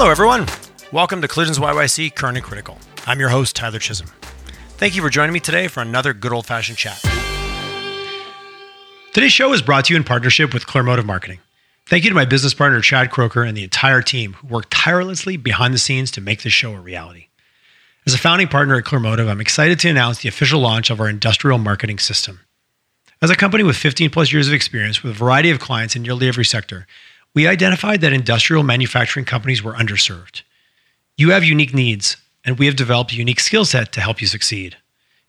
Hello, everyone. Welcome to Collisions YYC Current and Critical. I'm your host, Tyler Chisholm. Thank you for joining me today for another good old fashioned chat. Today's show is brought to you in partnership with Clearmotive Marketing. Thank you to my business partner, Chad Croker, and the entire team who worked tirelessly behind the scenes to make this show a reality. As a founding partner at Clearmotive, I'm excited to announce the official launch of our industrial marketing system. As a company with 15 plus years of experience with a variety of clients in nearly every sector, we identified that industrial manufacturing companies were underserved. You have unique needs, and we have developed a unique skill set to help you succeed.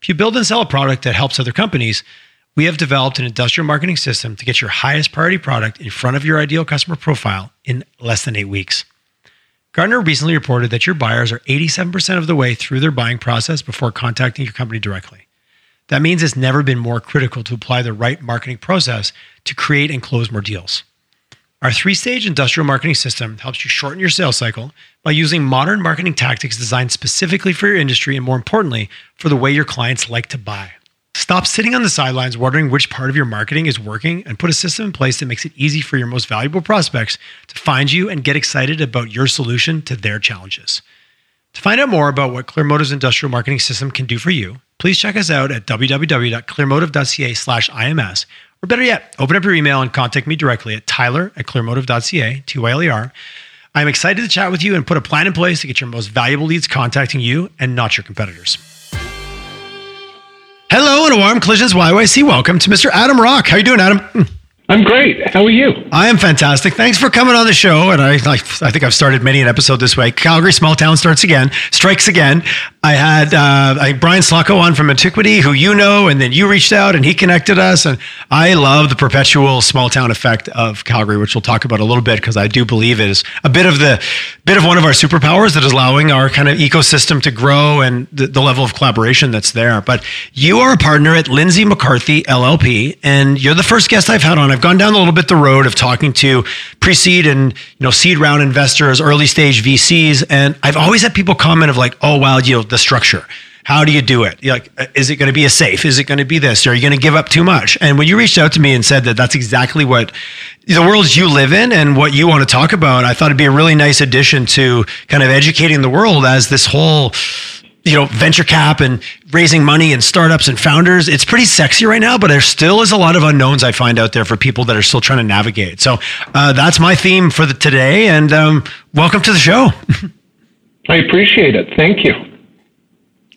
If you build and sell a product that helps other companies, we have developed an industrial marketing system to get your highest priority product in front of your ideal customer profile in less than eight weeks. Gartner recently reported that your buyers are 87% of the way through their buying process before contacting your company directly. That means it's never been more critical to apply the right marketing process to create and close more deals. Our three stage industrial marketing system helps you shorten your sales cycle by using modern marketing tactics designed specifically for your industry and, more importantly, for the way your clients like to buy. Stop sitting on the sidelines wondering which part of your marketing is working and put a system in place that makes it easy for your most valuable prospects to find you and get excited about your solution to their challenges. To find out more about what Clearmotive's industrial marketing system can do for you, please check us out at www.clearmotive.ca/ims or better yet, open up your email and contact me directly at tyler at clearmotive.ca, T-Y-L-E-R. I'm excited to chat with you and put a plan in place to get your most valuable leads contacting you and not your competitors. Hello and a warm Collisions YYC welcome to Mr. Adam Rock. How are you doing, Adam? Hmm. I'm great. How are you? I am fantastic. Thanks for coming on the show. And I, I, I think I've started many an episode this way. Calgary small town starts again, strikes again. I had uh, I, Brian Slocko on from Antiquity, who you know, and then you reached out and he connected us. And I love the perpetual small town effect of Calgary, which we'll talk about a little bit because I do believe it is a bit of the bit of one of our superpowers that is allowing our kind of ecosystem to grow and the, the level of collaboration that's there. But you are a partner at Lindsay McCarthy LLP, and you're the first guest I've had on. I've gone down a little bit the road of talking to pre-seed and you know seed round investors, early stage VCs, and I've always had people comment of like, oh wow, you know the structure. How do you do it? You're like, is it going to be a safe? Is it going to be this? Are you going to give up too much? And when you reached out to me and said that that's exactly what the world you live in and what you want to talk about, I thought it'd be a really nice addition to kind of educating the world as this whole you know venture cap and raising money and startups and founders it's pretty sexy right now but there still is a lot of unknowns i find out there for people that are still trying to navigate so uh, that's my theme for the today and um, welcome to the show I appreciate it. Thank you.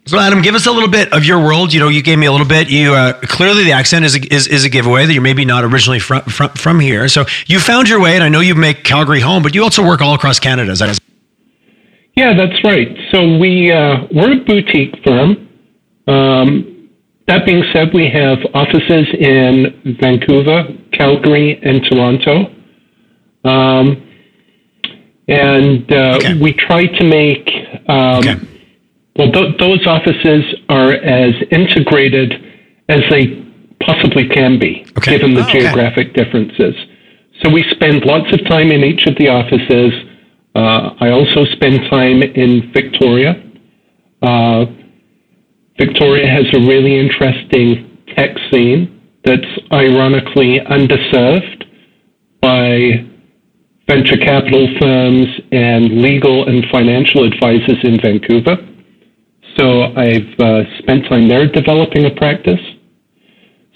So adam give us a little bit of your world you know you gave me a little bit you uh, clearly the accent is a, is, is a giveaway that you're maybe not originally from, from, from here so you found your way and i know you make calgary home but you also work all across canada is that Yeah, that's right. So we uh, we're a boutique firm. Um, that being said, we have offices in Vancouver, Calgary, and Toronto. Um, and uh, Okay. we try to make um, Okay. Well th- those offices are as integrated as they possibly can be, Okay. given the Oh, okay. geographic differences. So we spend lots of time in each of the offices. Uh, I also spend time in Victoria. Uh, Victoria has a really interesting tech scene that's ironically underserved by venture capital firms and legal and financial advisors in Vancouver. So I've uh, spent time there developing a practice.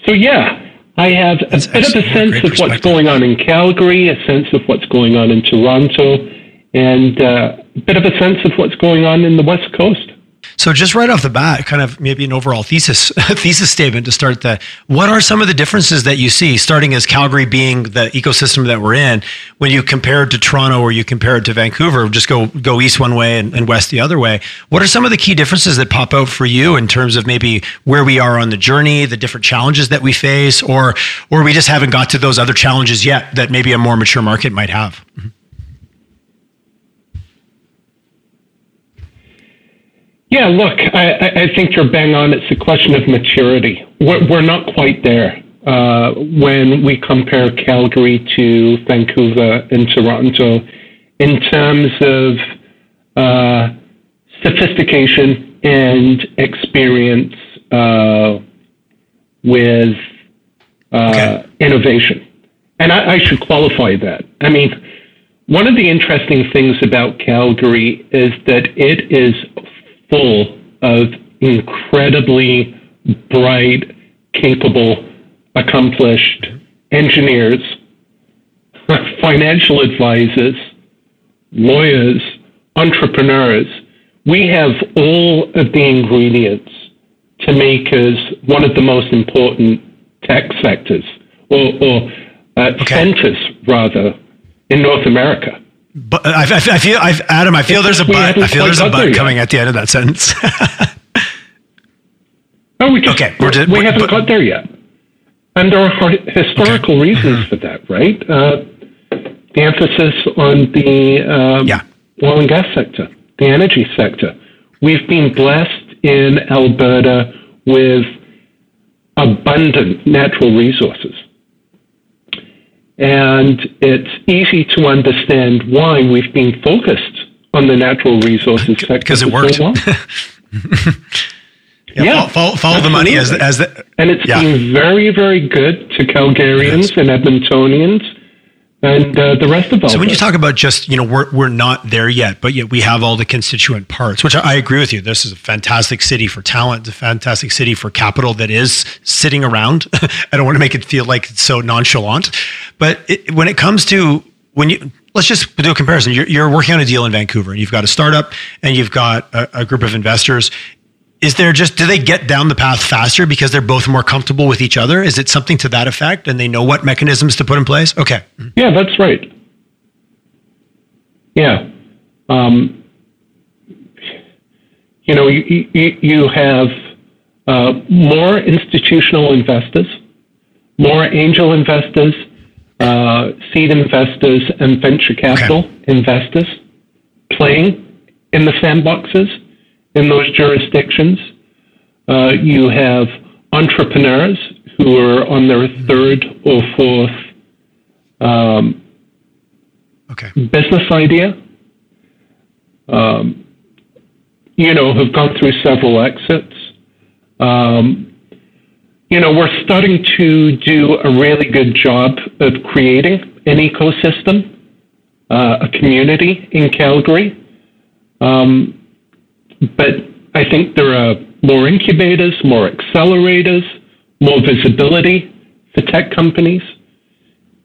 So yeah, I have a That's bit of a sense Great of what's going on in Calgary, a sense of what's going on in Toronto, and uh, a bit of a sense of what's going on in the West Coast. So just right off the bat, kind of maybe an overall thesis thesis statement to start that. what are some of the differences that you see starting as Calgary being the ecosystem that we're in when you compare it to Toronto or you compare it to Vancouver, just go go east one way and, and west the other way. What are some of the key differences that pop out for you in terms of maybe where we are on the journey, the different challenges that we face, or or we just haven't got to those other challenges yet that maybe a more mature market might have? Mm-hmm. Yeah, look, I, I- think you're bang on. It's a question of maturity. We're, we're not quite there uh, when we compare Calgary to Vancouver and Toronto in terms of uh, sophistication and experience uh, with uh, Okay. innovation. And I, I should qualify that. I mean, one of the interesting things about Calgary is that it is full of incredibly bright, capable, accomplished engineers, financial advisors, lawyers, entrepreneurs. We have all of the ingredients to make us one of the most important tech sectors, or, or uh, okay. centers rather, in North America. But I, I feel, I, Adam, I feel there's a but. I feel there's a but coming at the end of that sentence. oh, we just, okay, we're just, we haven't but, got there yet, and there are historical okay. reasons for that, right? Uh, the emphasis on the um, yeah. oil and gas sector, the energy sector. We've been blessed in Alberta with abundant natural resources. And it's easy to understand why we've been focused on the natural resources sector because it worked. So yeah, yeah, follow, follow the money as as the, and it's yeah. been very very good to Calgarians and Edmontonians and uh, the rest of all. So when you talk about just you know we're we're not there yet, but yet we have all the constituent parts, which I, I agree with you. This is a fantastic city for talent, a fantastic city for capital that is sitting around. I don't want to make it feel like it's so nonchalant, but it, when it comes to when you let's just do a comparison. You're, you're, working on a deal in Vancouver, and you've got a startup, and you've got a, a group of investors is there just do they get down the path faster because they're both more comfortable with each other? Is it something to that effect and they know what mechanisms to put in place? Okay. Yeah that's right. Yeah. Um, you know you, you, you have uh, more institutional investors more angel investors uh, seed investors and venture capital okay. investors playing in the sandboxes in those jurisdictions. Uh, you have entrepreneurs who are on their third or fourth um, okay. business idea. Um, you know, have gone through several exits. Um, you know, we're starting to do a really good job of creating an ecosystem, uh, a community in Calgary. Um, but I think there are more incubators, more accelerators, more visibility for tech companies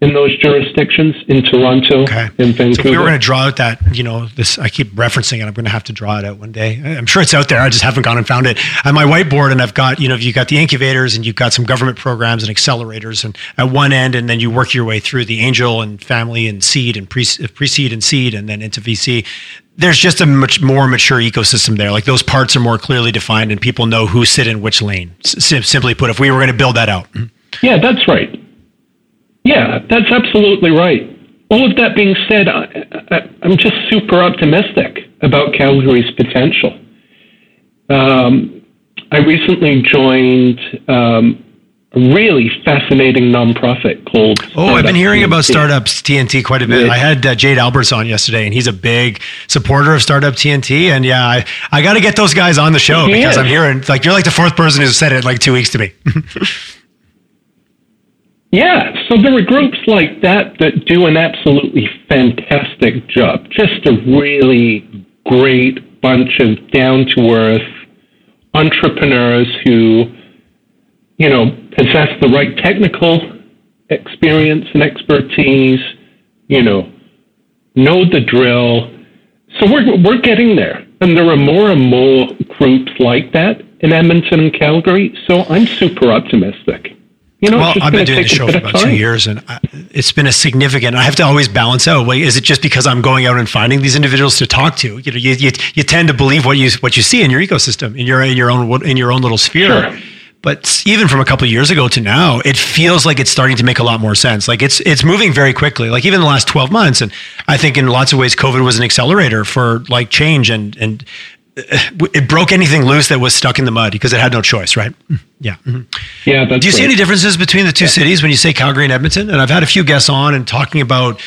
in those jurisdictions in Toronto okay. and Vancouver. So if we were going to draw out that, you know, this, I keep referencing it. I'm going to have to draw it out one day. I'm sure it's out there. I just haven't gone and found it. On my whiteboard, and I've got, you know, you've got the incubators and you've got some government programs and accelerators, and at one end, and then you work your way through the angel and family and seed and pre seed and seed, and then into VC. There's just a much more mature ecosystem there. Like those parts are more clearly defined, and people know who sit in which lane. S- simply put, if we were going to build that out. Mm-hmm. Yeah, that's right. Yeah, that's absolutely right. All of that being said, I, am just super optimistic about Calgary's potential. Um, I recently joined um, a really fascinating nonprofit called. Oh, Startup I've been hearing TNT. about Startups TNT quite a bit. I had uh, Jade Alberts on yesterday, and he's a big supporter of Startup TNT. And yeah, I, I got to get those guys on the show because is. I'm hearing like you're like the fourth person who's said it like two weeks to me. Yeah, so there are groups like that that do an absolutely fantastic job. Just a really great bunch of down to earth entrepreneurs who, you know, possess the right technical experience and expertise, you know, know the drill. So we're, we're getting there. And there are more and more groups like that in Edmonton and Calgary. So I'm super optimistic. You know, well, I've been doing the show for about two years, and I, it's been a significant. I have to always balance out. Wait, is it just because I'm going out and finding these individuals to talk to? You know, you, you, you tend to believe what you what you see in your ecosystem, in your in your own in your own little sphere. Sure. But even from a couple of years ago to now, it feels like it's starting to make a lot more sense. Like it's it's moving very quickly. Like even the last 12 months, and I think in lots of ways, COVID was an accelerator for like change and and it broke anything loose that was stuck in the mud because it had no choice, right? Yeah. Mm-hmm. Yeah. Do you see any differences between the two yeah. cities when you say Calgary and Edmonton? And I've had a few guests on and talking about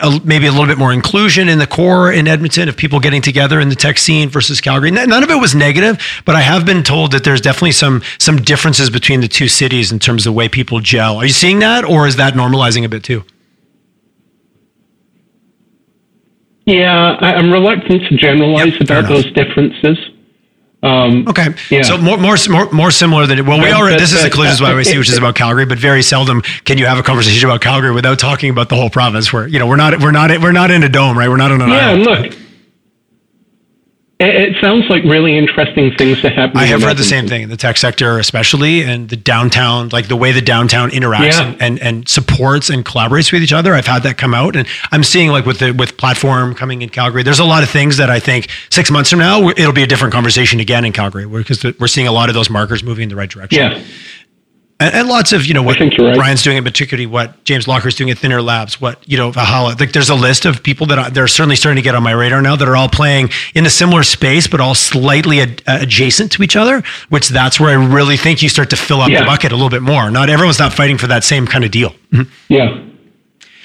uh, maybe a little bit more inclusion in the core in Edmonton of people getting together in the tech scene versus Calgary. None of it was negative, but I have been told that there's definitely some some differences between the two cities in terms of the way people gel. Are you seeing that, or is that normalizing a bit too? Yeah, I, am reluctant to generalize yep, about those differences. Um, okay, yeah. so more, more more more similar than well, we already this is the Collisions YYC, which is about Calgary, but very seldom can you have a conversation about Calgary without talking about the whole province. Where you know we're not we're not we're not in a dome, right? We're not on an yeah. Island. Look, it, sounds like really interesting things to happen. I have read the same thing in the tech sector, especially, and the downtown, like the way the downtown interacts yeah. and, and, and supports and collaborates with each other. I've had that come out, and I'm seeing like with the with platform coming in Calgary. There's a lot of things that I think six months from now it'll be a different conversation again in Calgary, because we're seeing a lot of those markers moving in the right direction. Yeah and, and, lots of you know what right. Brian's doing, in particularly what James Lochrie's doing at Thin Air Labs, what you know Valhalla. Like there's a list of people that are, they're certainly starting to get on my radar now that are all playing in a similar space, but all slightly ad, uh, adjacent to each other. Which that's where I really think you start to fill up yeah. the bucket a little bit more. Not everyone's not fighting for that same kind of deal. Mm-hmm. Yeah.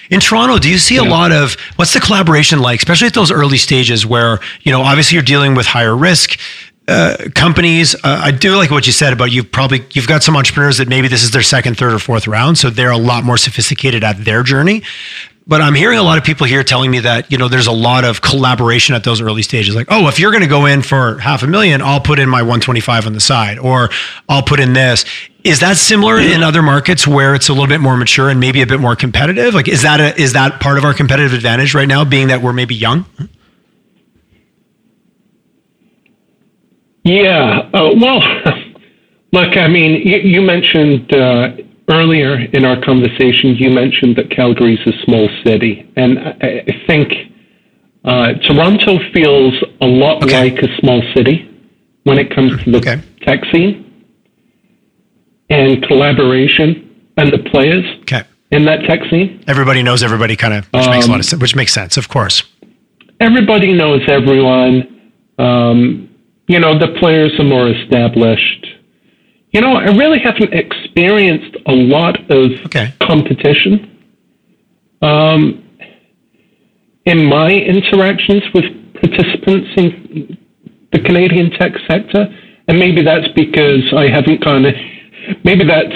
In Toronto, do you see yeah. a lot of what's the collaboration like, especially at those early stages where, you know, obviously you're dealing with higher risk uh, companies. Uh, I do like what you said about you've probably you've got some entrepreneurs that maybe this is their second, third, or fourth round, so they're a lot more sophisticated at their journey. But I'm hearing a lot of people here telling me that you know there's a lot of collaboration at those early stages. Like, oh, if you're going to go in for half a million, I'll put in my 125 on the side, or I'll put in this. Is that similar in other markets where it's a little bit more mature and maybe a bit more competitive? Like, is that a, is that part of our competitive advantage right now, being that we're maybe young? Yeah. Uh, well, look, I mean, you, you mentioned uh, earlier in our conversation, you mentioned that Calgary is a small city. And I, I think uh, Toronto feels a lot okay. like a small city when it comes to the okay. tech scene and collaboration and the players okay. in that tech scene. Everybody knows everybody, kind of, which um, makes a lot of um, sense. Which makes sense, of course. Everybody knows everyone. Um, you know, the players are more established. You know, I really haven't experienced a lot of okay. competition. Um, in my interactions with participants in the Canadian tech sector, and maybe that's because I haven't kind of, Maybe that's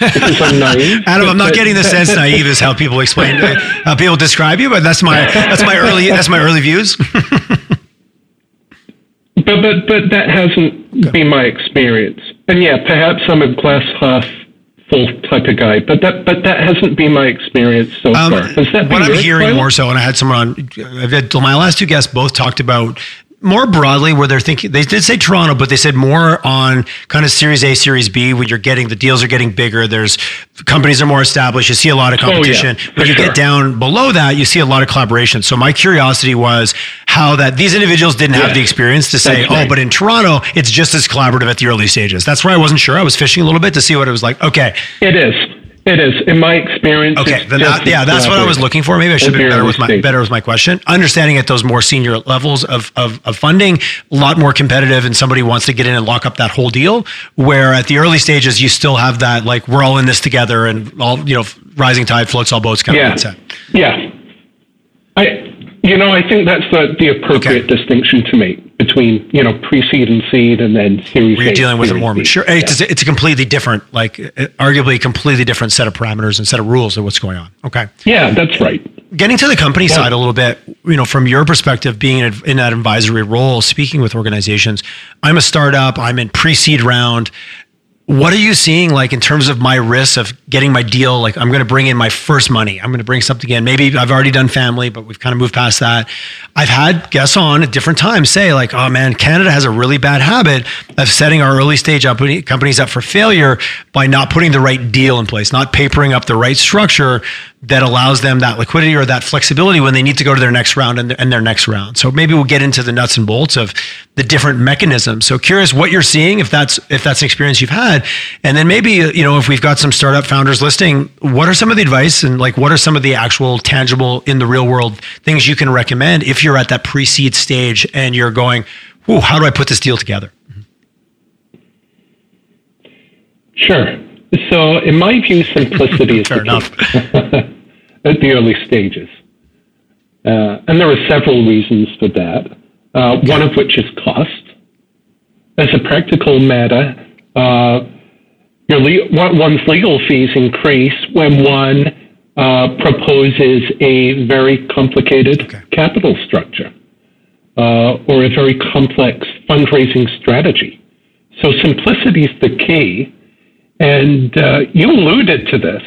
because I'm naive. Adam, I'm not getting the sense naive is how people explain how people describe you, but that's my that's my early that's my early views. but but but that hasn't been my experience. And yeah, perhaps I'm a glass half full type of guy, but that but that hasn't been my experience so um, far. What I'm hearing more so, and I had someone on. I've had my last two guests both talked about more broadly where they're thinking they did say Toronto, but they said more on kind of Series A, Series B when you're getting the deals are getting bigger. There's companies are more established. You see a lot of competition. Oh, yeah, when you sure. get down below that, you see a lot of collaboration. So my curiosity was how that these individuals didn't yeah, have the experience to say, oh, but in Toronto, it's just as collaborative at the early stages. That's where I wasn't sure. I was fishing a little bit to see what it was like. Okay. It is. It is, in my experience. Okay, then that, yeah, that's what I was looking for. Maybe I should be better with my better with my question. Understanding at those more senior levels of, of of funding, a lot more competitive, and somebody wants to get in and lock up that whole deal. Where at the early stages, you still have that like we're all in this together, and all you know, rising tide floats all boats kind yeah. of mindset. Yeah, I you know I think that's the the appropriate okay. distinction to make between you know pre-seed and seed, and then series. You're dealing with a more mature. Yeah. It's, it's, a completely different, like arguably a completely different set of parameters and set of rules of what's going on. Okay. Yeah, that's right. Getting to the company well, side a little bit, you know, from your perspective, being in, in that advisory role, speaking with organizations, I'm a startup. I'm in pre-seed round what are you seeing like in terms of my risks of getting my deal? Like i'm going to bring in my first money. I'm going to bring something in. Maybe i've already done family but we've kind of moved past that. I've had guests on at different times say like oh man canada has a really bad habit of setting our early stage companies up for failure by not putting the right deal in place not papering up the right structure that allows them that liquidity or that flexibility when they need to go to their next round and, and their next round. So maybe we'll get into the nuts and bolts of the different mechanisms. So curious what you're seeing if that's if that's an experience you've had, and then maybe you know if we've got some startup founders listening, what are some of the advice and like what are some of the actual tangible in the real world things you can recommend if you're at that pre-seed stage and you're going, "Ooh, how do I put this deal together?" Sure. So, in my view, simplicity is enough. at the early stages. Uh, and there are several reasons for that, uh, one of which is cost. As a practical matter, uh, your le- one's legal fees increase when one uh, proposes a very complicated okay. capital structure uh, or a very complex fundraising strategy. So simplicity is the key. And uh, you alluded to this.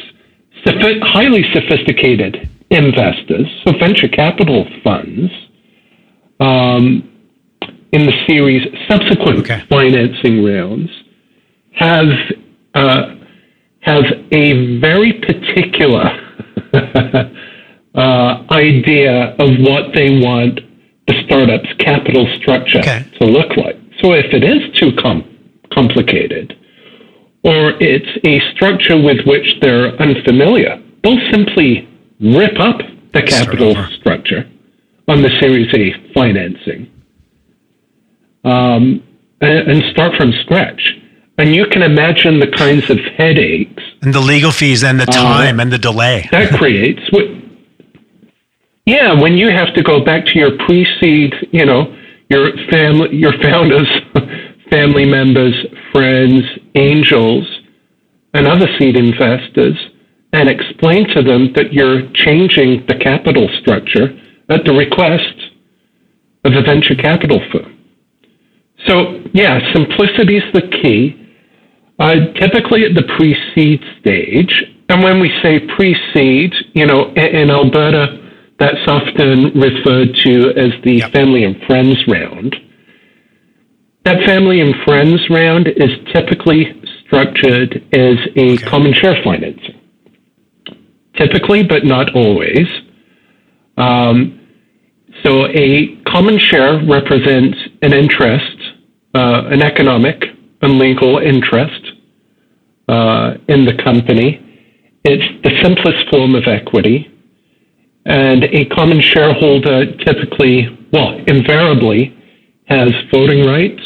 Highly sophisticated investors, so venture capital funds, um, in the series subsequent okay. financing rounds have uh, have a very particular uh, idea of what they want the startup's capital structure okay. to look like. So if it is too com- complicated, or it's a structure with which they're unfamiliar, they'll simply rip up the capital structure on the Series A financing um, and, and start from scratch. And you can imagine the kinds of headaches and the legal fees and the uh, time uh, and the delay that creates. Yeah, when you have to go back to your pre-seed, you know, your family, your founders, family members, friends, angels, and other seed investors, and explain to them that you're changing the capital structure at the request of a venture capital firm. So, yeah, simplicity is the key. Uh, typically at the pre-seed stage, and when we say pre-seed, you know, in, in Alberta, that's often referred to as the yep. family and friends round. That family and friends round is typically structured as a okay. common share financing. Typically, but not always. Um, so a common share represents an interest, uh, an economic and legal interest uh, in the company. It's the simplest form of equity. And a common shareholder typically, well, invariably, has voting rights,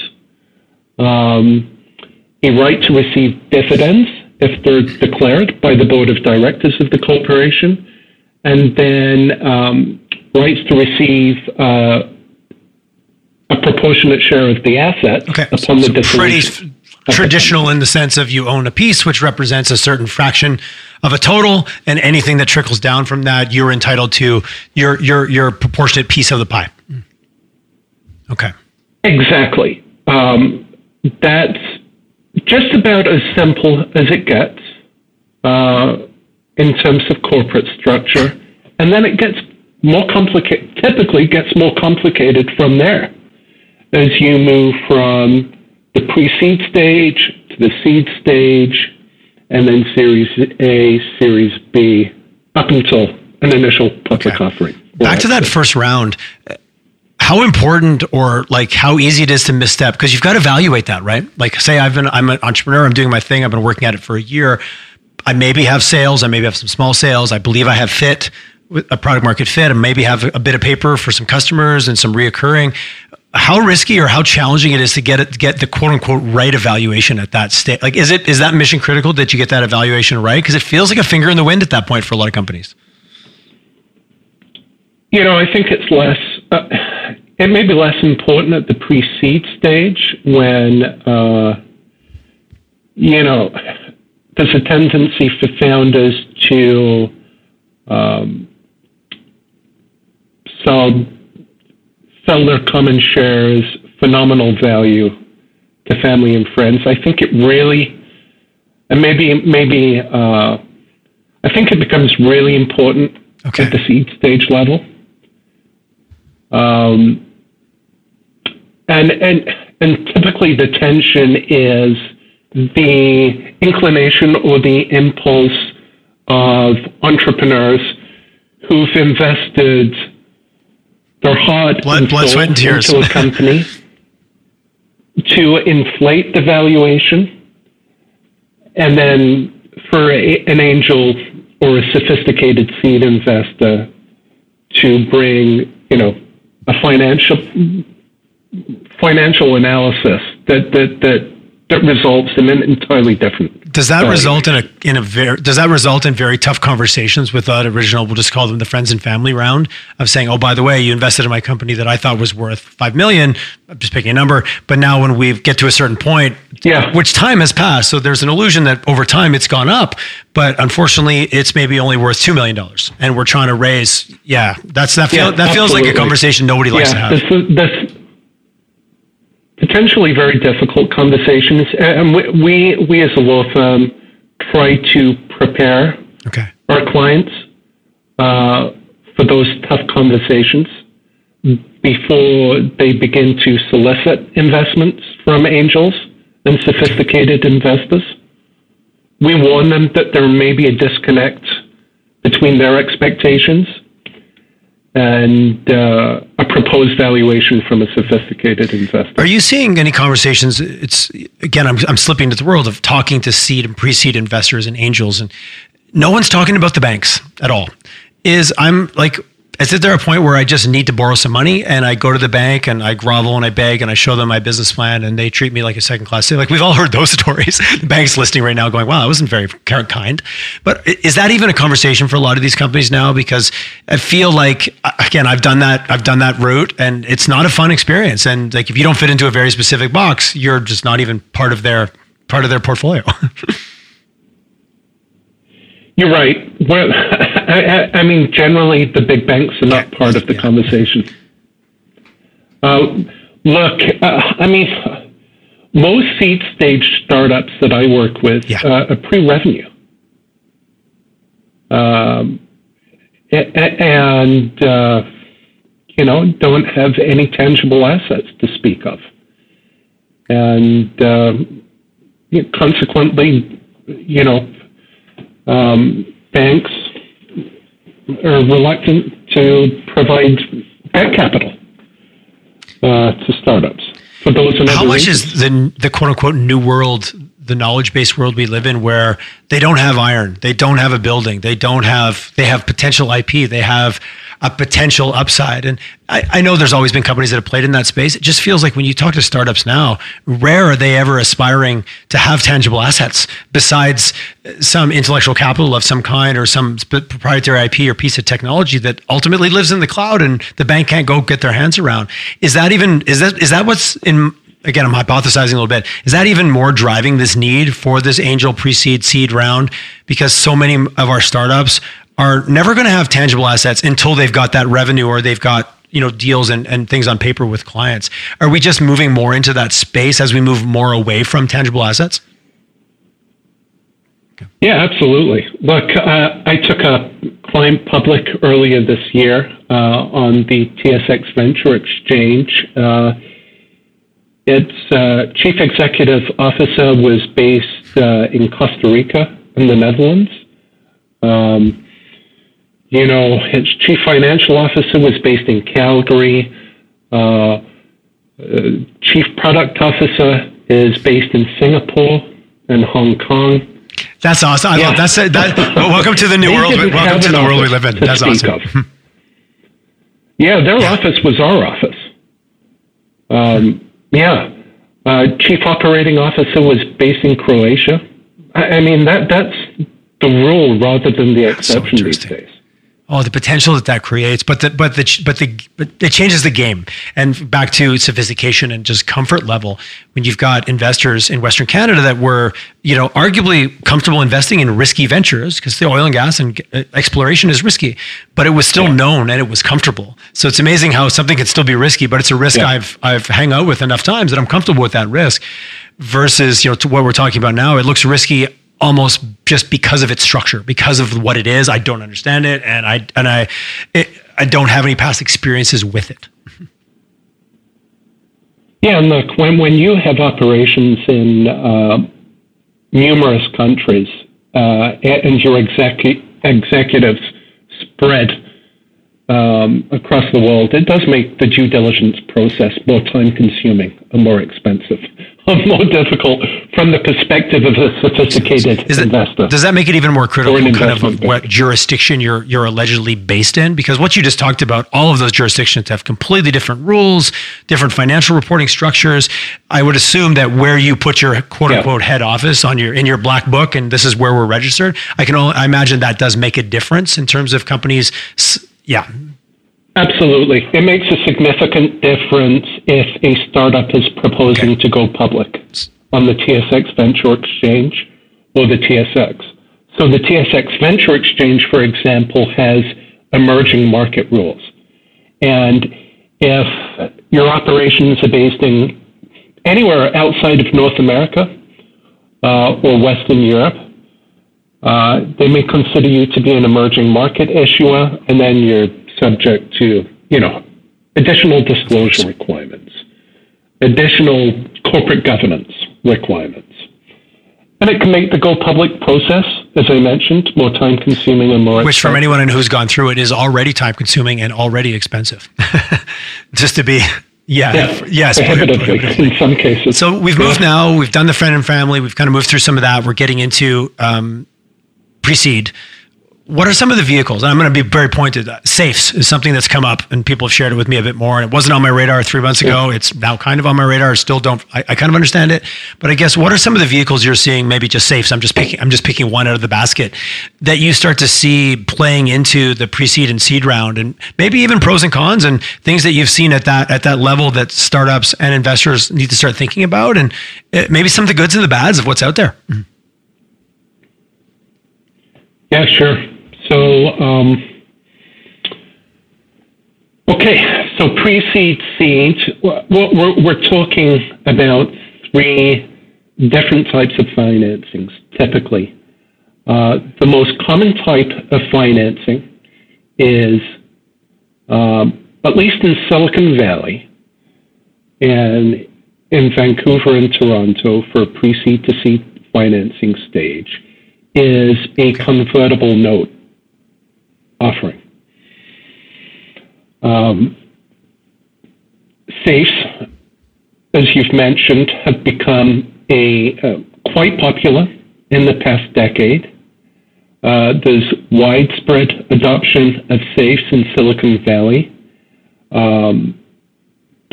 um, a right to receive dividends if they're declared by the board of directors of the corporation, and then um, rights to receive uh, a proportionate share of the assets okay. upon so, the dissolution. Pretty traditional in the sense of you own a piece which represents a certain fraction of a total and anything that trickles down from that you're entitled to your your your proportionate piece of the pie okay exactly um, that's just about as simple as it gets uh, in terms of corporate structure and then it gets more complicated typically gets more complicated from there as you move from the pre-seed stage to the seed stage, and then Series A, Series B, up until an initial public okay. offering. Back to that first round. How important or like how easy it is to misstep because you've got to evaluate that, right? Like, say I've been I'm an entrepreneur, I'm doing my thing, I've been working at it for a year. I maybe have sales, I maybe have some small sales. I believe I have fit, a product market fit, and maybe have a bit of paper for some customers and some reoccurring how risky or how challenging it is to get it, get the quote unquote right evaluation at that state? Like, is it is that mission critical that you get that evaluation right? Because it feels like a finger in the wind at that point for a lot of companies. You know, I think it's less. Uh, it may be less important at the pre-seed stage when uh, you know there's a tendency for founders to um, sell sell their common shares, phenomenal value to family and friends. I think it really, and maybe maybe uh, I think it becomes really important okay. at the seed stage level. Um, and and and typically the tension is the inclination or the impulse of entrepreneurs who've invested their heart blood, blood sweat, and tears. into a company to inflate the valuation, and then for a, an angel or a sophisticated seed investor to bring, you know, a financial financial analysis that that that that results in an entirely different. Does that result in a in a very does that result in very tough conversations with uh, that original? We'll just call them the friends and family round of saying, "Oh, by the way, you invested in my company that I thought was worth five million. I'm just picking a number, but now when we get to a certain point, yeah, which time has passed, so there's an illusion that over time it's gone up, but unfortunately, it's maybe only worth two million dollars, and we're trying to raise. Yeah, that's that. Feel, yeah, that feels like a conversation nobody likes yeah, to have. That's, that's potentially very difficult conversations. And we, we, we as a law firm try to prepare okay. our clients uh, for those tough conversations before they begin to solicit investments from angels and sophisticated investors. We warn them that there may be a disconnect between their expectations and uh, a proposed valuation from a sophisticated investor. Are you seeing any conversations? It's again, I'm, I'm slipping into the world of talking to seed and pre-seed investors and angels, and no one's talking about the banks at all. Is I'm like is there a point where I just need to borrow some money and I go to the bank and I grovel and I beg and I show them my business plan and they treat me like a second class citizen? Like we've all heard those stories. the bank's listening right now going, wow, I wasn't very kind. But is that even a conversation for a lot of these companies now? Because I feel like, again, I've done that, I've done that route and it's not a fun experience. And like, if you don't fit into a very specific box, you're just not even part of their, part of their portfolio. You're right. Well, I, I, mean, generally, the big banks are not part of the yeah. conversation. Uh, look, uh, I mean, most seed stage startups that I work with yeah. uh, are pre-revenue, um, and uh, you know don't have any tangible assets to speak of, and um, consequently, you know um, banks are reluctant to provide debt capital uh, to startups. For those How much is the the quote unquote new world, the knowledge based world we live in, where they don't have iron, they don't have a building, they don't have they have potential IP, they have a potential upside. And I, I, know there's always been companies that have played in that space. It just feels like when you talk to startups now, rare are they ever aspiring to have tangible assets besides some intellectual capital of some kind or some proprietary IP or piece of technology that ultimately lives in the cloud and the bank can't go get their hands around. Is that even is that is that what's in again, I'm hypothesizing a little bit. Is that even more driving this need for this angel pre-seed seed round? Because so many of our startups are never going to have tangible assets until they've got that revenue or they've got you know deals and, and things on paper with clients are we just moving more into that space as we move more away from tangible assets okay. yeah absolutely look uh, i took a client public earlier this year uh, on the tsx venture exchange uh, its uh, chief executive officer was based uh, in costa rica in the netherlands um, you know, its chief financial officer was based in Calgary. Uh, uh, chief product officer is based in Singapore and Hong Kong. That's awesome. I yeah. love that's that. welcome to the new world. Welcome to the world we live in. That's awesome. Of. yeah, their yeah. office was our office. Um, yeah, uh, chief operating officer was based in Croatia. I, I mean that that's the rule rather than the exception so these days. Oh, the potential that that creates, but the but the but the but it changes the game. And back to sophistication and just comfort level. When you've got investors in Western Canada that were, you know, arguably comfortable investing in risky ventures because the oil and gas and uh, exploration is risky, but it was still yeah. known and it was comfortable. So it's amazing how something can still be risky, but it's a risk yeah. I've I've hang out with enough times that I'm comfortable with that risk. Versus, you know, to what we're talking about now, it looks risky almost just because of its structure, because of what it is. I don't understand it, and I and I it, I don't have any past experiences with it. Yeah, and look, when when you have operations in uh, numerous countries uh, and your execu- executives spread um, across the world, it does make the due diligence process more time consuming and more expensive more difficult from the perspective of a sophisticated it, investor. Does that make it even more critical, kind of what jurisdiction you're you're allegedly based in? Because what you just talked about, all of those jurisdictions have completely different rules, different financial reporting structures. I would assume that where you put your quote unquote yeah. head office on your in your black book, and this is where we're registered. I can only I imagine that does make a difference in terms of companies. Yeah, Absolutely. It makes a significant difference if a startup is proposing okay. to go public on the TSX Venture Exchange or the TSX. So the TSX Venture Exchange, for example, has emerging market rules. And if your operations are based in anywhere outside of North America uh, or Western Europe, uh, they may consider you to be an emerging market issuer, and then you're subject to, you know, additional disclosure requirements, additional corporate governance requirements. And it can make the go public process, as I mentioned, more time consuming and more Which, expensive. from anyone who's gone through it, is already time consuming and already expensive. Just to be yeah, yeah yes, prohibitively in some cases. So we've moved yeah. now. We've done the friend and family. We've kind of moved through some of that. We're getting into um, pre-seed what are some of the vehicles? And I'm going to be very pointed. Uh, safes is something that's come up, and people have shared it with me a bit more. And it wasn't on my radar three months ago. It's now kind of on my radar. I still don't. I, I, kind of understand it, but I guess what are some of the vehicles you're seeing? Maybe just safes. I'm just picking. I'm just picking one out of the basket that you start to see playing into the pre-seed and seed round, and maybe even pros and cons and things that you've seen at that at that level that startups and investors need to start thinking about, and uh, maybe some of the goods and the bads of what's out there. Mm-hmm. Yeah, sure. So, um, okay, so pre-seed seed, we're, we're talking about three different types of financings, typically. Uh, the most common type of financing is, um, at least in Silicon Valley and in Vancouver and Toronto for a pre-seed to seed financing stage, is a convertible note offering. Um, safes, as you've mentioned, have become a uh, quite popular in the past decade. Uh, there's widespread adoption of safes in Silicon Valley. Um,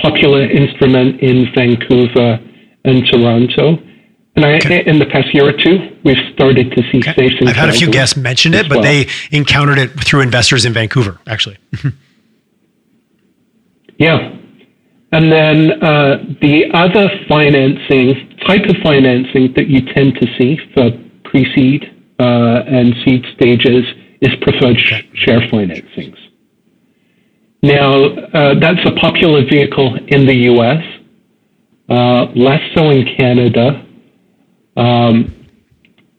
popular instrument in Vancouver and Toronto. Okay. in the past year or two, we've started to see okay. stations. I've had a few guests mention it, but well. they encountered it through investors in Vancouver, actually. yeah. And then uh, the other financing, type of financing that you tend to see for pre seed uh, and seed stages is preferred sh- share financings. Now, uh, that's a popular vehicle in the US, uh, less so in Canada um,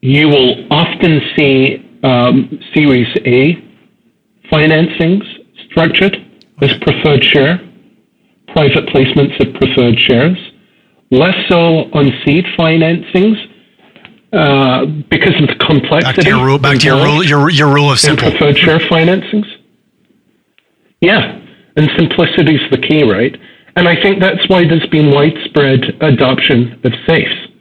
you will often see um, Series A financings structured as preferred share, private placements of preferred shares, less so on seed financings uh, because of the complexity. Back to your rule, back to your rule, your, your rule of simple. preferred share financings. Yeah, and simplicity is the key, right? And I think that's why there's been widespread adoption of safes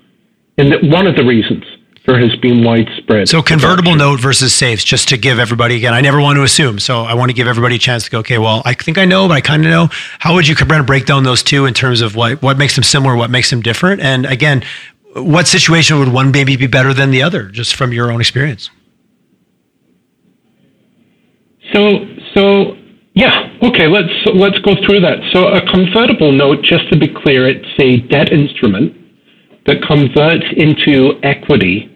and one of the reasons there has been widespread. So convertible note versus safes, just to give everybody again. I never want to assume, so I want to give everybody a chance to go. Okay, well, I think I know, but I kind of know. How would you kind of break down those two in terms of what what makes them similar, what makes them different, and again, what situation would one maybe be better than the other, just from your own experience? So, so yeah, okay. Let's let's go through that. So, a convertible note, just to be clear, it's a debt instrument that converts into equity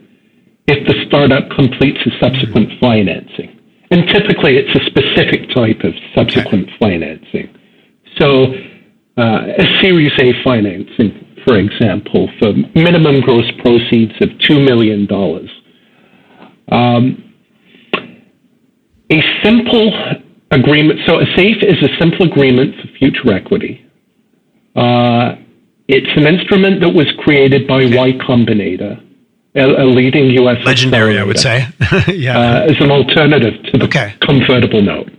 if the startup completes a subsequent financing. And typically, it's a specific type of subsequent okay. financing. So, uh, a Series A financing, for example, for minimum gross proceeds of $2 million. Um, a simple agreement, so a SAFE is a simple agreement for future equity. Uh, it's an instrument that was created by Y Combinator, a, a leading U.S. legendary, I would say, yeah, uh, as an alternative to the okay. convertible note.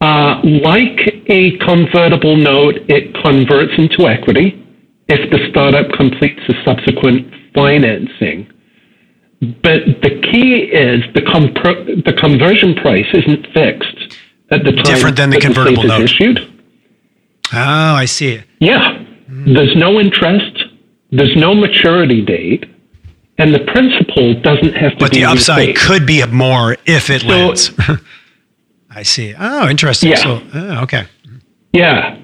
Uh, like a convertible note, it converts into equity if the startup completes a subsequent financing. But the key is the, comp- the conversion price isn't fixed at the time Different than the convertible the note. is issued. Oh, I see. Yeah. Hmm. There's no interest, there's no maturity date, and the principal doesn't have to be. But the upside repaid. could be more if it So- lands. I see. Oh, interesting. Yeah. So, oh, okay. Yeah.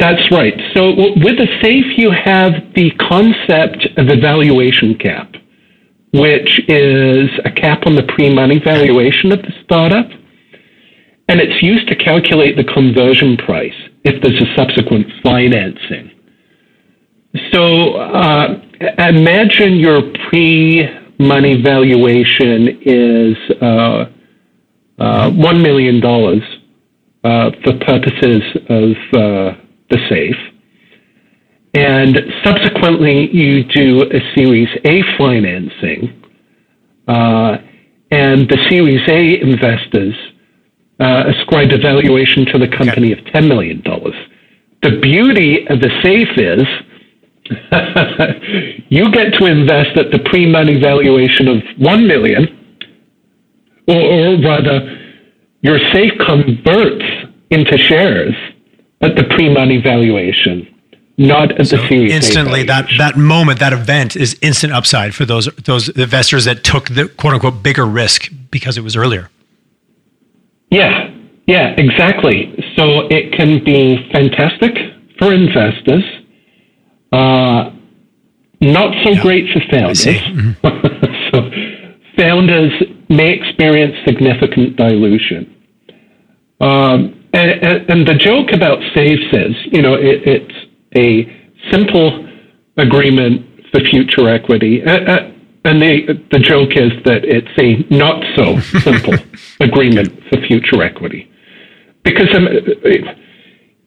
That's right. So with a safe, you have the concept of a valuation cap, which is a cap on the pre-money valuation of the startup. And it's used to calculate the conversion price if there's a subsequent financing. So uh, imagine your pre-money valuation is uh, uh, $1 million uh, for purposes of uh, the safe. And subsequently, you do a Series A financing, uh, and the Series A investors uh, ascribe a valuation to the company of $10 million. The beauty of the safe is you get to invest at the pre-money valuation of 1 million, or, or rather, your safe converts into shares at the pre-money valuation, not at the Series Instantly, that that moment, that event is instant upside for those those investors that took the quote unquote bigger risk because it was earlier. Yeah, yeah, exactly. So it can be fantastic for investors, uh, not so great for founders. Mm-hmm. so founders may experience significant dilution. Um, and, and, and the joke about safes is, you know, it, it's a simple agreement for future equity. Uh, uh, and the, the joke is that it's a not so simple agreement for future equity. Because um,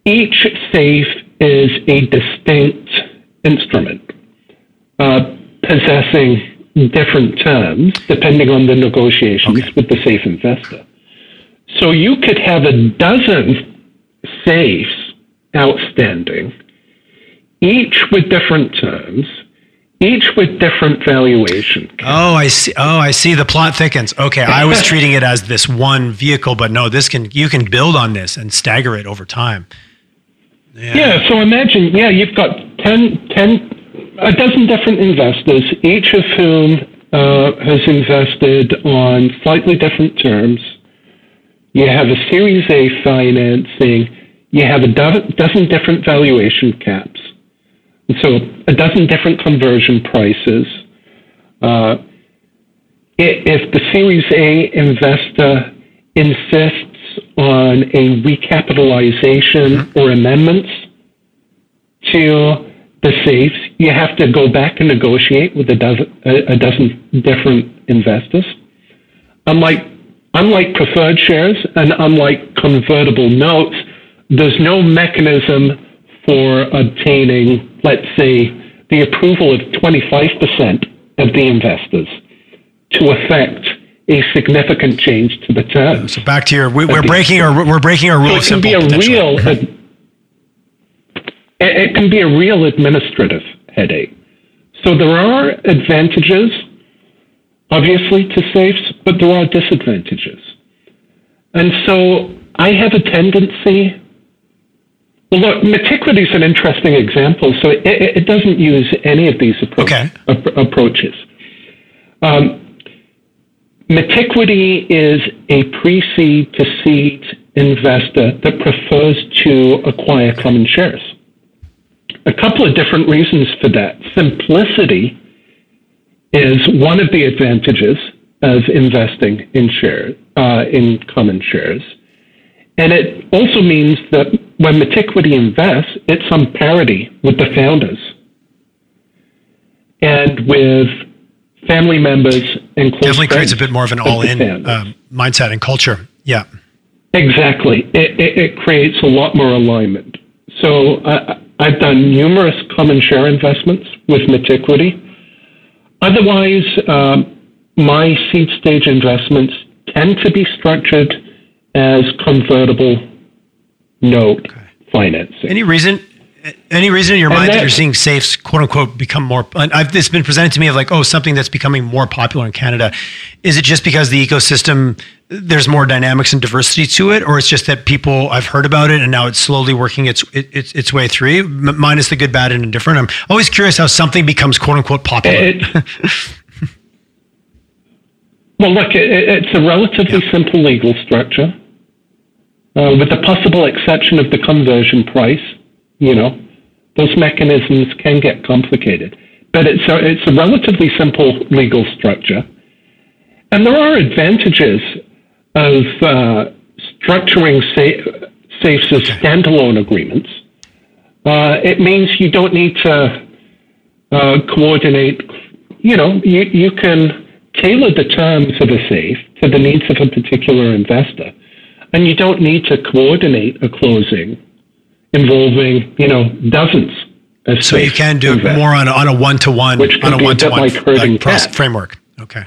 each safe is a distinct instrument uh, possessing different terms depending on the negotiations Okay. with the safe investor. So you could have a dozen safes outstanding, each with different terms, each with different valuation. Oh, I see. Oh, I see. The plot thickens. Okay, I was treating it as this one vehicle, but no, this can you can build on this and stagger it over time. Yeah, so imagine, yeah, you've got 10, 10 a dozen different investors, each of whom uh, has invested on slightly different terms. You have a Series A financing. You have a do- dozen different valuation caps. So a dozen different conversion prices. Uh, if the Series A investor insists on a recapitalization or amendments to the safes, you have to go back and negotiate with a dozen, a dozen different investors. Unlike, unlike preferred shares and unlike convertible notes, there's no mechanism for obtaining, let's say, the approval of 25% of the investors to affect a significant change to the terms. So back to your, we, we're breaking our we're breaking our rule So it can be a real, ad- it can be a real administrative headache. So there are advantages, obviously, to safes, but there are disadvantages. And so I have a tendency. Well, look, Metiquity is an interesting example. So it, it, doesn't use any of these appro- Okay. ap- approaches. Um, Metiquity is a pre-seed to seed investor that prefers to acquire common shares. A couple of different reasons for that. Simplicity is one of the advantages of investing in share uh, in common shares, and it also means that when Metiquity invests, it's on parity with the founders and with family members and close Definitely creates a bit more of an all-in um, mindset and culture. Yeah. Exactly. It, it, it creates a lot more alignment. So uh, I've done numerous common share investments with Metiquity. Otherwise, um, my seed stage investments tend to be structured as convertible note financing. Any reason? Any reason in your mind that, that, you're seeing safes, quote unquote, become more? I've this been presented to me of like, oh, something that's becoming more popular in Canada. Is it just because the ecosystem there's more dynamics and diversity to it, or it's just that people I've heard about it and now it's slowly working its its, its way through, minus the good, bad, and indifferent. I'm always curious how something becomes quote unquote popular. It, well, look, it, it's a relatively yeah. simple legal structure, uh, with the possible exception of the conversion price you know, those mechanisms can get complicated. But it's a, it's a relatively simple legal structure. And there are advantages of uh, structuring sa- safes as standalone agreements. Uh, it means you don't need to uh, coordinate. You know, you, you can tailor the terms of a safe to the needs of a particular investor, and you don't need to coordinate a closing involving, you know, dozens. So you can do it more on, on a one-to-one, Which on a one-to-one like framework. Okay.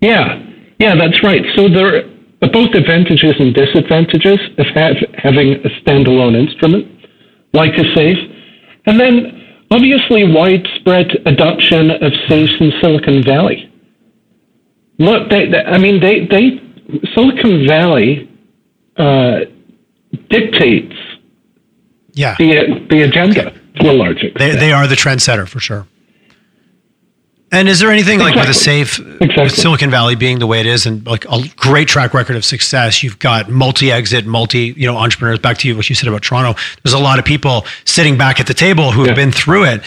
Yeah. Yeah, that's right. So there are both advantages and disadvantages of have, having a standalone instrument like a safe. And then obviously widespread adoption of safes in Silicon Valley. Look, they, they, I mean, they, they Silicon Valley uh, dictates yeah. the, the agenda to a large extent. They, they are the trendsetter for sure. And is there anything exactly. like with a safe exactly. Silicon Valley being the way it is and like a great track record of success? You've got multi-exit, multi, you know, entrepreneurs. Back to you, what you said about Toronto. There's a lot of people sitting back at the table who have yeah. been through it.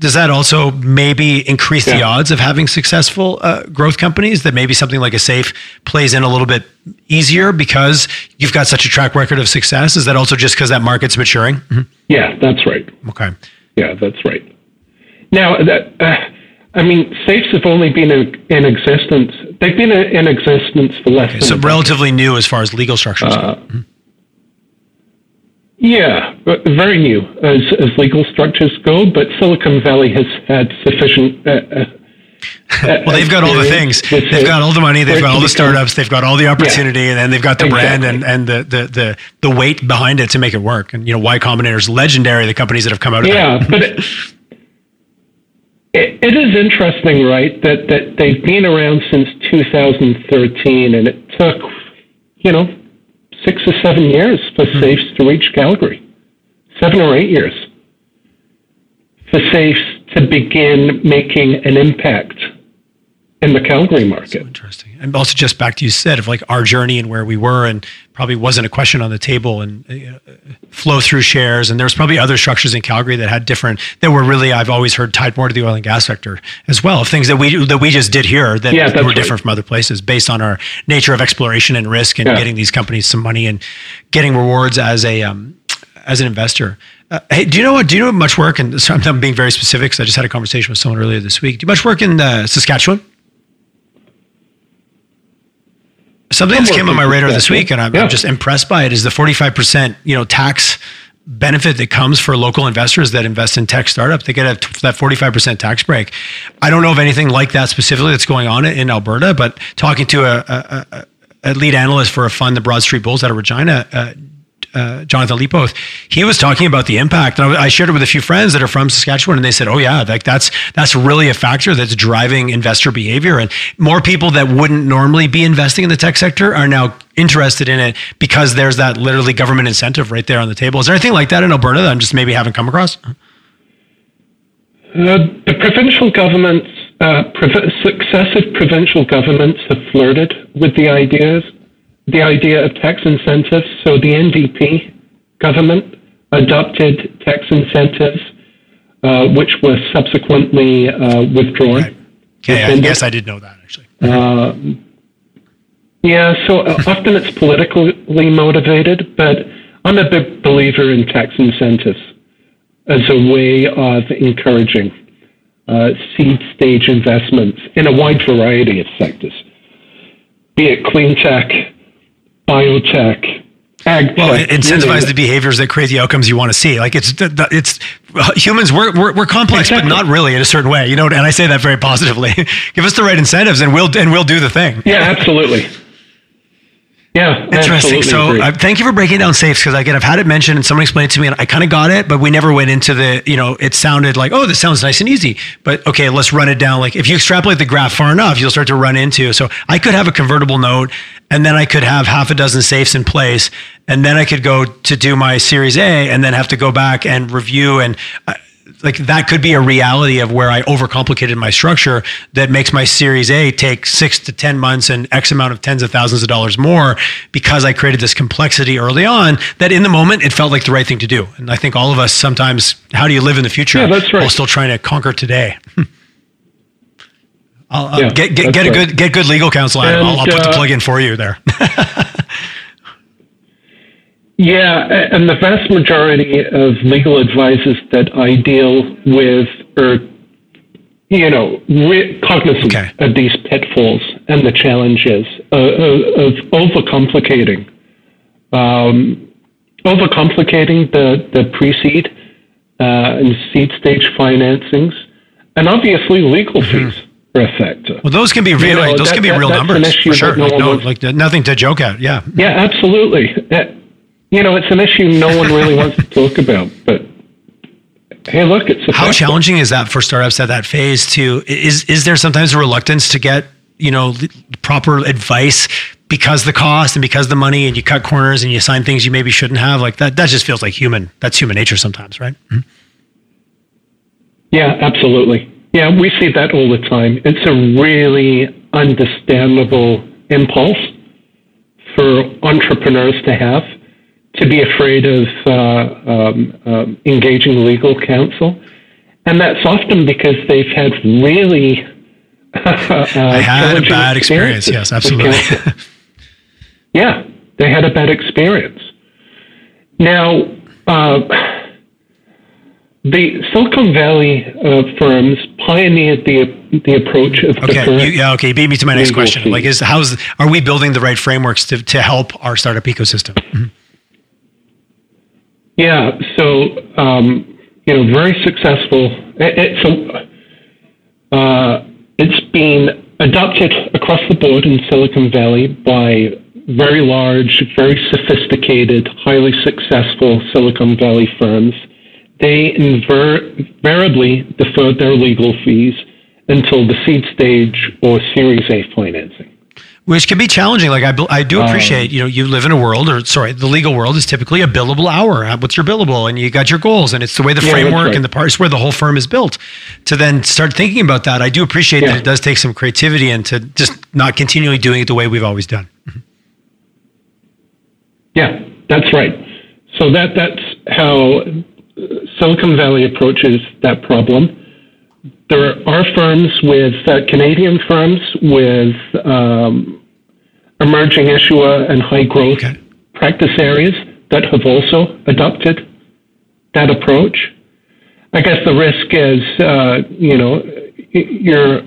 Does that also maybe increase yeah. the odds of having successful uh, growth companies? That maybe something like a safe plays in a little bit easier because you've got such a track record of success. Is that also just because that market's maturing? Mm-hmm. Yeah, that's right. Okay. Yeah, that's right. Now that. Uh, I mean, safes have only been in existence. They've been in existence for less okay. So relatively new as far as legal structures uh, go. Mm-hmm. Yeah, very new as, as legal structures go. But Silicon Valley has had sufficient. Uh, uh, well, they've got all the things. They've got all the money. They've got all the startups. They've got all the opportunity, yeah, and then they've got the exactly. brand and, and the, the, the the weight behind it to make it work. And you know, Y Combinator is legendary. The companies that have come out of yeah, that. but it, it, it is interesting, right, that, that they've been around since 2013, and it took, you know, six or seven years for mm-hmm. safes to reach Calgary. Seven or eight years for safes to begin making an impact in the Calgary market. So interesting. And also just back to you said of like our journey and where we were and probably wasn't a question on the table and uh, flow through shares. And there's probably other structures in Calgary that had different, that were really, I've always heard tied more to the oil and gas sector as well of things that we, that we just did here that yeah, were different right. from other places based on our nature of exploration and risk and yeah. getting these companies some money and getting rewards as a, um, as an investor. Uh, hey, do you know what? Do you know much work? And so I'm being very specific because I just had a conversation with someone earlier this week. Do you much work in uh, Saskatchewan? Something that came on my radar this week, and I'm, yeah. I'm, just impressed by it, is the 45% you know tax benefit that comes for local investors that invest in tech startups. They get a, that 45% tax break. I don't know of anything like that specifically that's going on in Alberta, but talking to a, a, a lead analyst for a fund, the Broad Street Bulls out of Regina, uh, uh, Jonathan Leapoth, he was talking about the impact. And I shared it with a few friends that are from Saskatchewan, and they said, "Oh yeah, like that's that's really a factor that's driving investor behavior, and more people that wouldn't normally be investing in the tech sector are now interested in it because there's that literally government incentive right there on the table. Is there anything like that in Alberta that I'm just maybe haven't come across?" Uh, the provincial governments, uh, successive provincial governments have flirted with the ideas the idea of tax incentives. So the NDP government adopted tax incentives, uh, which were subsequently uh, withdrawn. Right. Okay, I guess I did know that actually. Uh, yeah, so uh, often it's politically motivated, but I'm a big believer in tax incentives as a way of encouraging uh, seed stage investments in a wide variety of sectors, be it clean tech, biotech, ag well, incentivize the behaviors that create the outcomes you want to see. Like it's it's uh, humans we're we're, we're complex, exactly. but not really in a certain way. You know, and I say that very positively. Give us the right incentives, and we'll and we'll do the thing. Yeah, absolutely. Yeah, interesting. So uh, thank you for breaking down safes because again, I've had it mentioned and someone explained it to me and I kind of got it, but we never went into the, you know, it sounded like, oh, this sounds nice and easy. But okay, let's run it down. Like if you extrapolate the graph far enough, you'll start to run into. So I could have a convertible note and then I could have half a dozen safes in place and then I could go to do my Series A and then have to go back and review and. Uh, like that could be a reality of where I overcomplicated my structure that makes my Series A take six to 10 months and X amount of tens of thousands of dollars more because I created this complexity early on that in the moment it felt like the right thing to do. And I think all of us sometimes, how do you live in the future yeah, that's right. while still trying to conquer today? I'll, yeah, get, get, get a good get good legal counsel. And, I'll, I'll put uh, the plug in for you there. Yeah, and the vast majority of legal advisors that I deal with are, you know, re- cognizant okay. of these pitfalls and the challenges of, of overcomplicating, um, overcomplicating the the pre-seed uh, and seed stage financings, and obviously legal mm-hmm. fees are a factor. Well, those can be real. You know, those that, can be that, real numbers for sure. No like, no, like nothing to joke at. Yeah. Yeah, absolutely. That, you know, it's an issue no one really wants to talk about. But hey, look, it's how challenging is that for startups at that phase? To is is there sometimes a reluctance to get you know proper advice because the cost and because the money, and you cut corners and you sign things you maybe shouldn't have? Like that, that just feels like human. That's human nature sometimes, right? Mm-hmm. Yeah, absolutely. Yeah, we see that all the time. It's a really understandable impulse for entrepreneurs to have to be afraid of uh, um, um, engaging legal counsel. And that's often because they've had really. uh, I had a bad experience, yes, absolutely. yeah, they had a bad experience. Now, uh, the Silicon Valley uh, firms pioneered the the approach of okay, you, yeah, okay. You beat me to my next question. Fees. Like, is how's are we building the right frameworks to to help our startup ecosystem? Mm-hmm. Yeah, so um, you know, very successful. It, it's uh, it's been adopted across the board in Silicon Valley by very large, very sophisticated, highly successful Silicon Valley firms. They invariably deferred their legal fees until the seed stage or Series A financing which can be challenging. Like I, I do um, appreciate, um, you know, you live in a world, or sorry, the legal world is typically a billable hour. Uh, what's your billable? And you got your goals, and it's the way the yeah, framework right. and the parts where the whole firm is built. To then start thinking about that, I do appreciate yeah. that it does take some creativity and to just not continually doing it the way we've always done. Mm-hmm. Yeah, that's right. So that that's how Silicon Valley approaches that problem. There are firms with uh, Canadian firms with um, emerging issuer and high growth okay. practice areas that have also adopted that approach. I guess the risk is, uh, you know, you're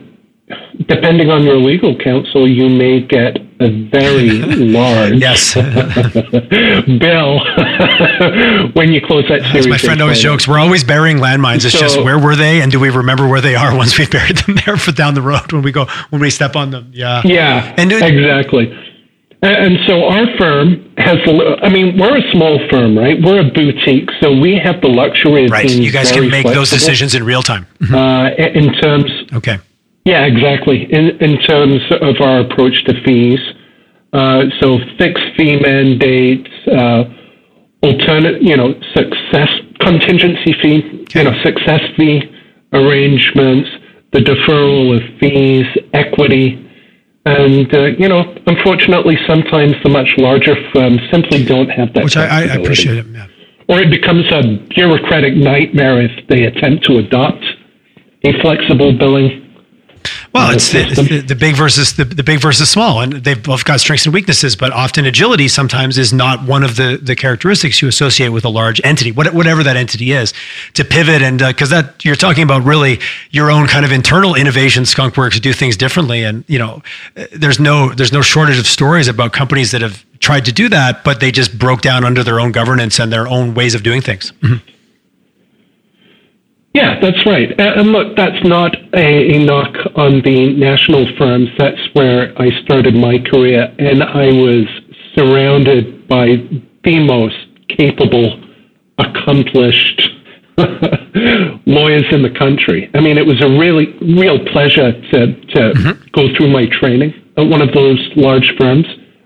depending on your legal counsel, you may get a very large bill when you close that series. As my friend always jokes, we're always burying landmines. It's so, just where were they, and do we remember where they are once we've buried them there for down the road when we go when we step on them? Yeah, yeah, and it, exactly. And so our firm has, I mean, we're a small firm, right? We're a boutique, so we have the luxury of right. being You guys can make those decisions in real time. Uh, in terms, okay, yeah, exactly. In, in terms of our approach to fees, uh, so fixed fee mandates, uh, alternate, you know, success contingency fee, you know, success fee arrangements, the deferral of fees, equity, and uh, you know, unfortunately, sometimes the much larger firms simply don't have that. Which I, I appreciate it. Yeah. Or it becomes a bureaucratic nightmare if they attempt to adopt a flexible billing well, it's the, the, the, big versus the, the big versus small, and they've both got strengths and weaknesses. But often, agility sometimes is not one of the the characteristics you associate with a large entity, whatever that entity is. To pivot and because uh, that you're talking about really your own kind of internal innovation, skunkworks do things differently, and you know, there's no there's no shortage of stories about companies that have tried to do that, but they just broke down under their own governance and their own ways of doing things. Mm-hmm. Yeah, that's right. And look, that's not a, a, knock on the national firms. That's where I started my career, and I was surrounded by the most capable, accomplished lawyers in the country. I mean, it was a really, real pleasure to, to mm-hmm. go through my training at one of those large firms.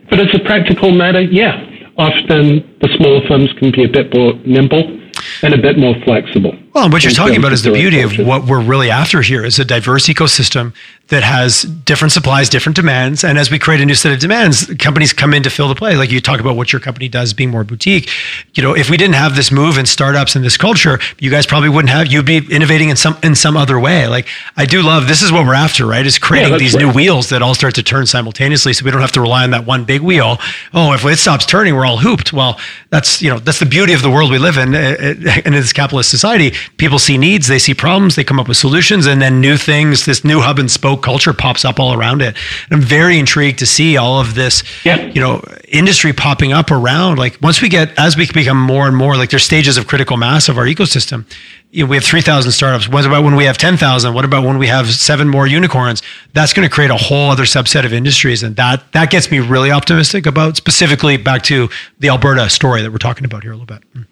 But as a practical matter, yeah, often the smaller firms can be a bit more nimble and a bit more flexible. Well, what you're talking about is the beauty of what we're really after here is a diverse ecosystem that has different supplies, different demands. And as we create a new set of demands, companies come in to fill the play. Like you talk about what your company does being more boutique. You know, if we didn't have this move in startups and this culture, you guys probably wouldn't have, you'd be innovating in some, in some other way. Like I do love, this is what we're after, right? Is creating yeah, these right. new wheels that all start to turn simultaneously. So we don't have to rely on that one big wheel. Oh, if it stops turning, we're all hooped. Well, that's, you know, that's the beauty of the world we live in, eh, eh, in this capitalist society. People see needs, they see problems, they come up with solutions, and then new things, this new hub and spoke culture pops up all around it. And I'm very intrigued to see all of this, yeah. you know, industry popping up around. Like once we get, as we become more and more, like there's stages of critical mass of our ecosystem. You know, we have 3,000 startups. What about when we have 10,000? What about when we have seven more unicorns? That's going to create a whole other subset of industries. And that, that gets me really optimistic about specifically back to the Alberta story that we're talking about here a little bit. Mm.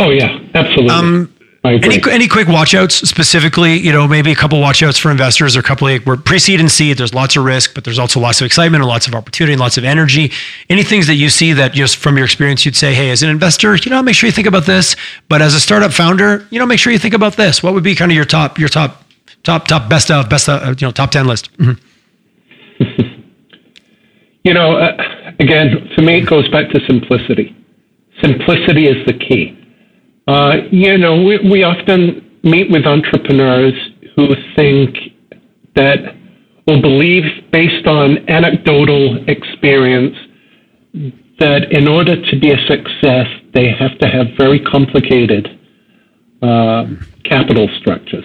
Oh yeah, absolutely. Um, any, any quick watchouts specifically? You know, maybe a couple watchouts for investors or a couple of, we're pre-seed and seed. There's lots of risk, but there's also lots of excitement and lots of opportunity and lots of energy. Any things that you see that just from your experience, you'd say, hey, as an investor, you know, make sure you think about this. But as a startup founder, you know, make sure you think about this. What would be kind of your top, your top, top, top best of best, of, you know, top 10 list? Mm-hmm. you know, uh, again, for me, it goes back to simplicity. Simplicity is the key uh, you know, we, we often meet with entrepreneurs who think that or believe based on anecdotal experience that in order to be a success, they have to have very complicated uh, capital structures.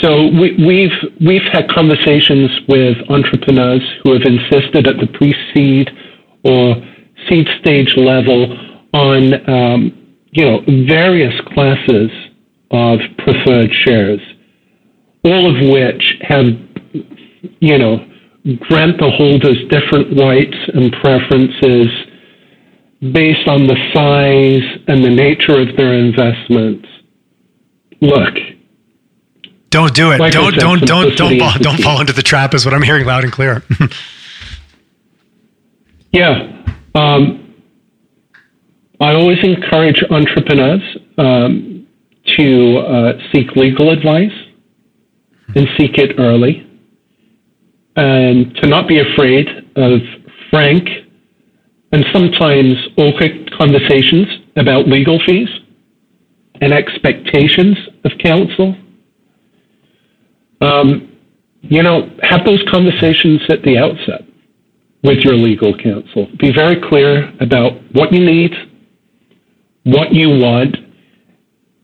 So we, we've we've had conversations with entrepreneurs who have insisted at the pre-seed or seed stage level on um, you know, various classes of preferred shares, all of which have, you know, grant the holders different rights and preferences based on the size and the nature of their investments. Look. Don't do it. Like don't said, don't don't don't fall, don't fall into the trap is what I'm hearing loud and clear. yeah. Um, I always encourage entrepreneurs um, to uh, seek legal advice and seek it early, and to not be afraid of frank and sometimes awkward conversations about legal fees and expectations of counsel. Um, you know, have those conversations at the outset with your legal counsel. Be very clear about what you need what you want,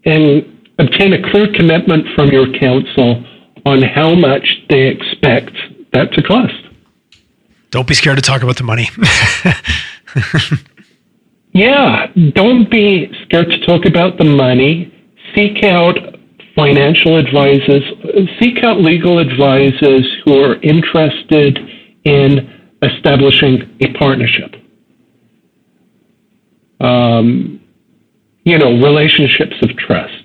and obtain a clear commitment from your counsel on how much they expect that to cost. Don't be scared to talk about the money. yeah, don't be scared to talk about the money. Seek out financial advisors, seek out legal advisors who are interested in establishing a partnership. Um, you know, relationships of trust.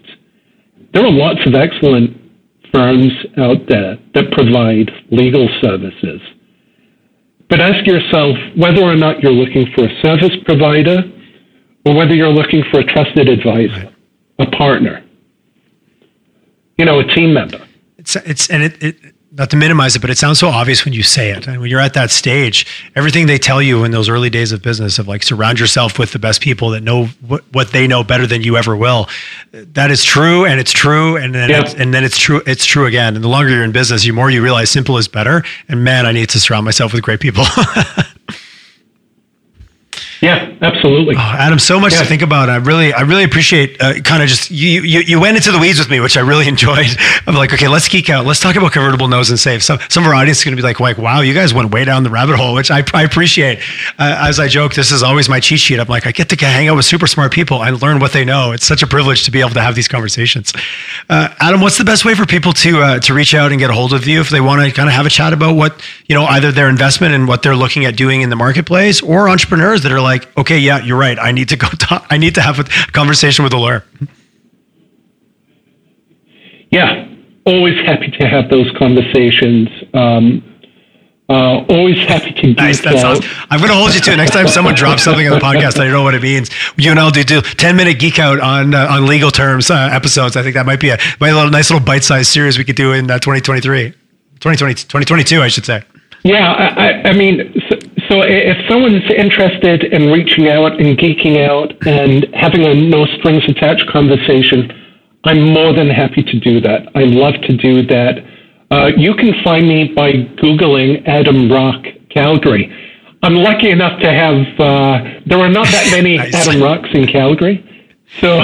There are lots of excellent firms out there that provide legal services. But ask yourself whether or not you're looking for a service provider or whether you're looking for a trusted advisor, a partner, you know, a team member. It's, it's and it, it not to minimize it, but it sounds so obvious when you say it. And when you're at that stage, everything they tell you in those early days of business of like surround yourself with the best people that know what, what they know better than you ever will. That is true, and it's true, and then yeah. it's, and then it's true. It's true again. And the longer you're in business, the more you realize simple is better. And man, I need to surround myself with great people. yeah, absolutely. Oh, Adam, so much yeah. to think about. I really, I really appreciate uh, kind of just you, you. You went into the weeds with me, which I really enjoyed. I'm like, okay, let's geek out. Let's talk about convertible notes and safe. Some some of our audience is going to be like, like, wow, you guys went way down the rabbit hole, which I, I appreciate. Uh, as I joke, this is always my cheat sheet. I'm like, I get to hang out with super smart people and learn what they know. It's such a privilege to be able to have these conversations. Uh, Adam, what's the best way for people to uh, to reach out and get a hold of you if they want to kind of have a chat about what you know, either their investment and what they're looking at doing in the marketplace, or entrepreneurs that are like, okay, yeah, you're right. I need to go talk. I need to have a conversation with a lawyer. Yeah, always happy to have those conversations. Um, uh, always happy to nice. That sounds, I'm going to hold you to it. Next time someone drops something on the podcast, I don't know what it means. You and I'll do, do 10 minute geek out on uh, on legal terms uh, episodes. I think that might be a, might be a little, nice little bite sized series we could do in 2023, 2020, 2022, I should say. Yeah, I, I mean, so, so, if someone's interested in reaching out and geeking out and having a no strings attached conversation, I'm more than happy to do that. I love to do that. Uh, you can find me by Googling Adam Rock Calgary. I'm lucky enough to have, uh, there are not that many nice. Adam Rocks in Calgary. So you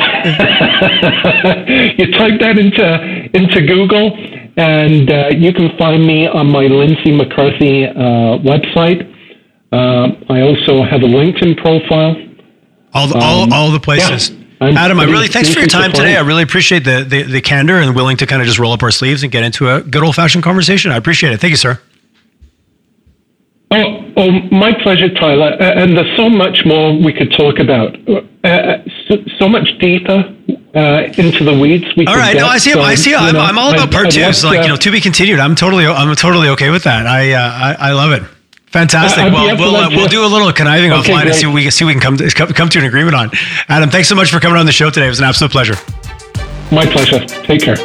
type that into, into Google and uh, you can find me on my Lindsay McCarthy uh, website. Uh, I also have a LinkedIn profile. All the, um, all, all the places. Yeah. Adam, I really thanks for your time today. I really appreciate the, the, the candor and willing to kind of just roll up our sleeves and get into a good old fashioned conversation. I appreciate it. Thank you, sir. Oh, oh, my pleasure, Tyler. Uh, and there's so much more we could talk about. Uh, uh so, so, much deeper uh, into the weeds. We all right, no, I see. So, I see. I'm, I'm, all about part 2 So, like you know, to be continued. I'm totally, I'm totally okay with that. I, uh, I, I love it. Fantastic. well, we'll, uh, we'll do a little conniving okay, offline great. and see what we can see we can come to, come to an agreement on. Adam, thanks so much for coming on the show today. It was an absolute pleasure. My pleasure. Take care.